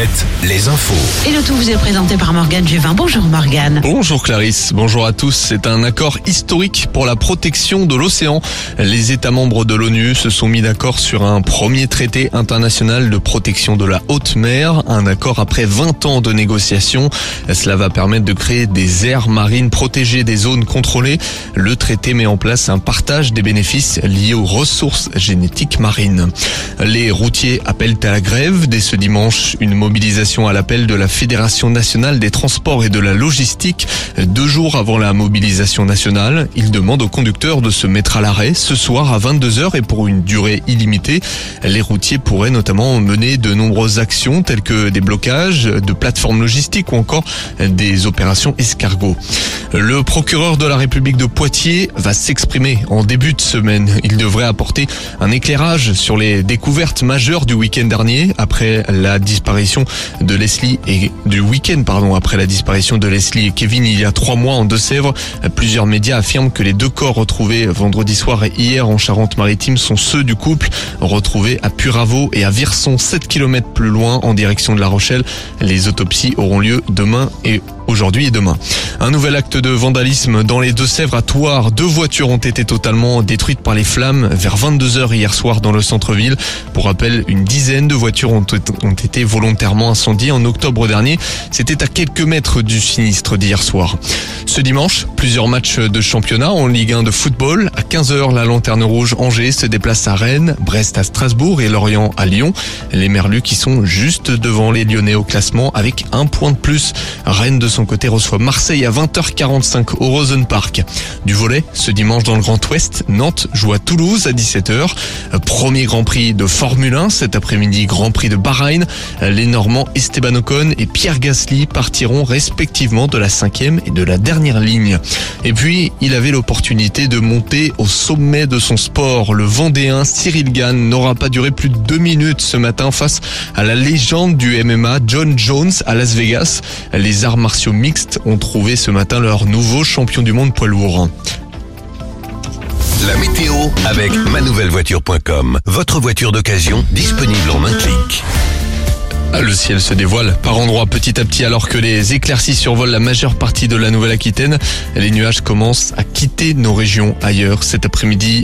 It. Les infos. Et le tout vous est présenté par Morgane Juvin. Bonjour Morgane. Bonjour Clarisse, bonjour à tous. C'est un accord historique pour la protection de l'océan. Les États membres de l'ONU se sont mis d'accord sur un premier traité international de protection de la haute mer, un accord après 20 ans de négociations. Cela va permettre de créer des aires marines protégées des zones contrôlées. Le traité met en place un partage des bénéfices liés aux ressources génétiques marines. Les routiers appellent à la grève dès ce dimanche. Une mobilisation à l'appel de la Fédération nationale des transports et de la logistique. Deux jours avant la mobilisation nationale, ils demandent aux conducteurs de se mettre à l'arrêt ce soir à 22h et pour une durée illimitée. Les routiers pourraient notamment mener de nombreuses actions telles que des blocages de plateformes logistiques ou encore des opérations escargots. Le procureur de la République de Poitiers va s'exprimer en début de semaine. Il devrait apporter un éclairage sur les découvertes majeures du week-end dernier après la disparition de Leslie et du week-end pardon après la disparition de Leslie et Kevin il y a trois mois en Deux-Sèvres. Plusieurs médias affirment que les deux corps retrouvés vendredi soir et hier en Charente-Maritime sont ceux du couple retrouvés à Puravo et à Virson, 7 km plus loin en direction de La Rochelle. Les autopsies auront lieu demain et aujourd'hui et demain. Un nouvel acte de vandalisme dans les Deux-Sèvres à Thouars. Deux voitures ont été totalement détruites par les flammes vers 22h hier soir dans le centre-ville. Pour rappel, une dizaine de voitures ont, été volontairement incendiées en octobre dernier. C'était à quelques mètres du sinistre d'hier soir. Ce dimanche, plusieurs matchs de championnat en Ligue 1 de football. À 15h, la Lanterne Rouge Angers se déplace à Rennes, Brest à Strasbourg et Lorient à Lyon. Les Merlus qui sont juste devant les Lyonnais au classement avec un point de plus. Rennes de son côté reçoit Marseille à 20h45 au Rosen Park. Du volet, ce dimanche dans le Grand Ouest, Nantes joue à Toulouse à 17h. Premier Grand Prix de Formule 1 cet après-midi, Grand Prix de Bahreïn. Les Normands Esteban Ocon et Pierre Gasly partiront respectivement de la cinquième et de la dernière ligne. Et puis, il avait l'opportunité de monter au sommet de son sport. Le Vendéen Cyril Gann n'aura pas duré plus de deux minutes ce matin face à la légende du MMA John Jones à Las Vegas. Les arts martiaux mixtes ont trouvé ce matin leur nouveau champion du monde poids lourd. La météo avec manouvellevoiture.com. Votre voiture d'occasion disponible en un clic. Ah, Le ciel se dévoile par endroits petit à petit alors que les éclaircies survolent la majeure partie de la Nouvelle-Aquitaine. Les nuages commencent à quitter nos régions ailleurs cet après-midi.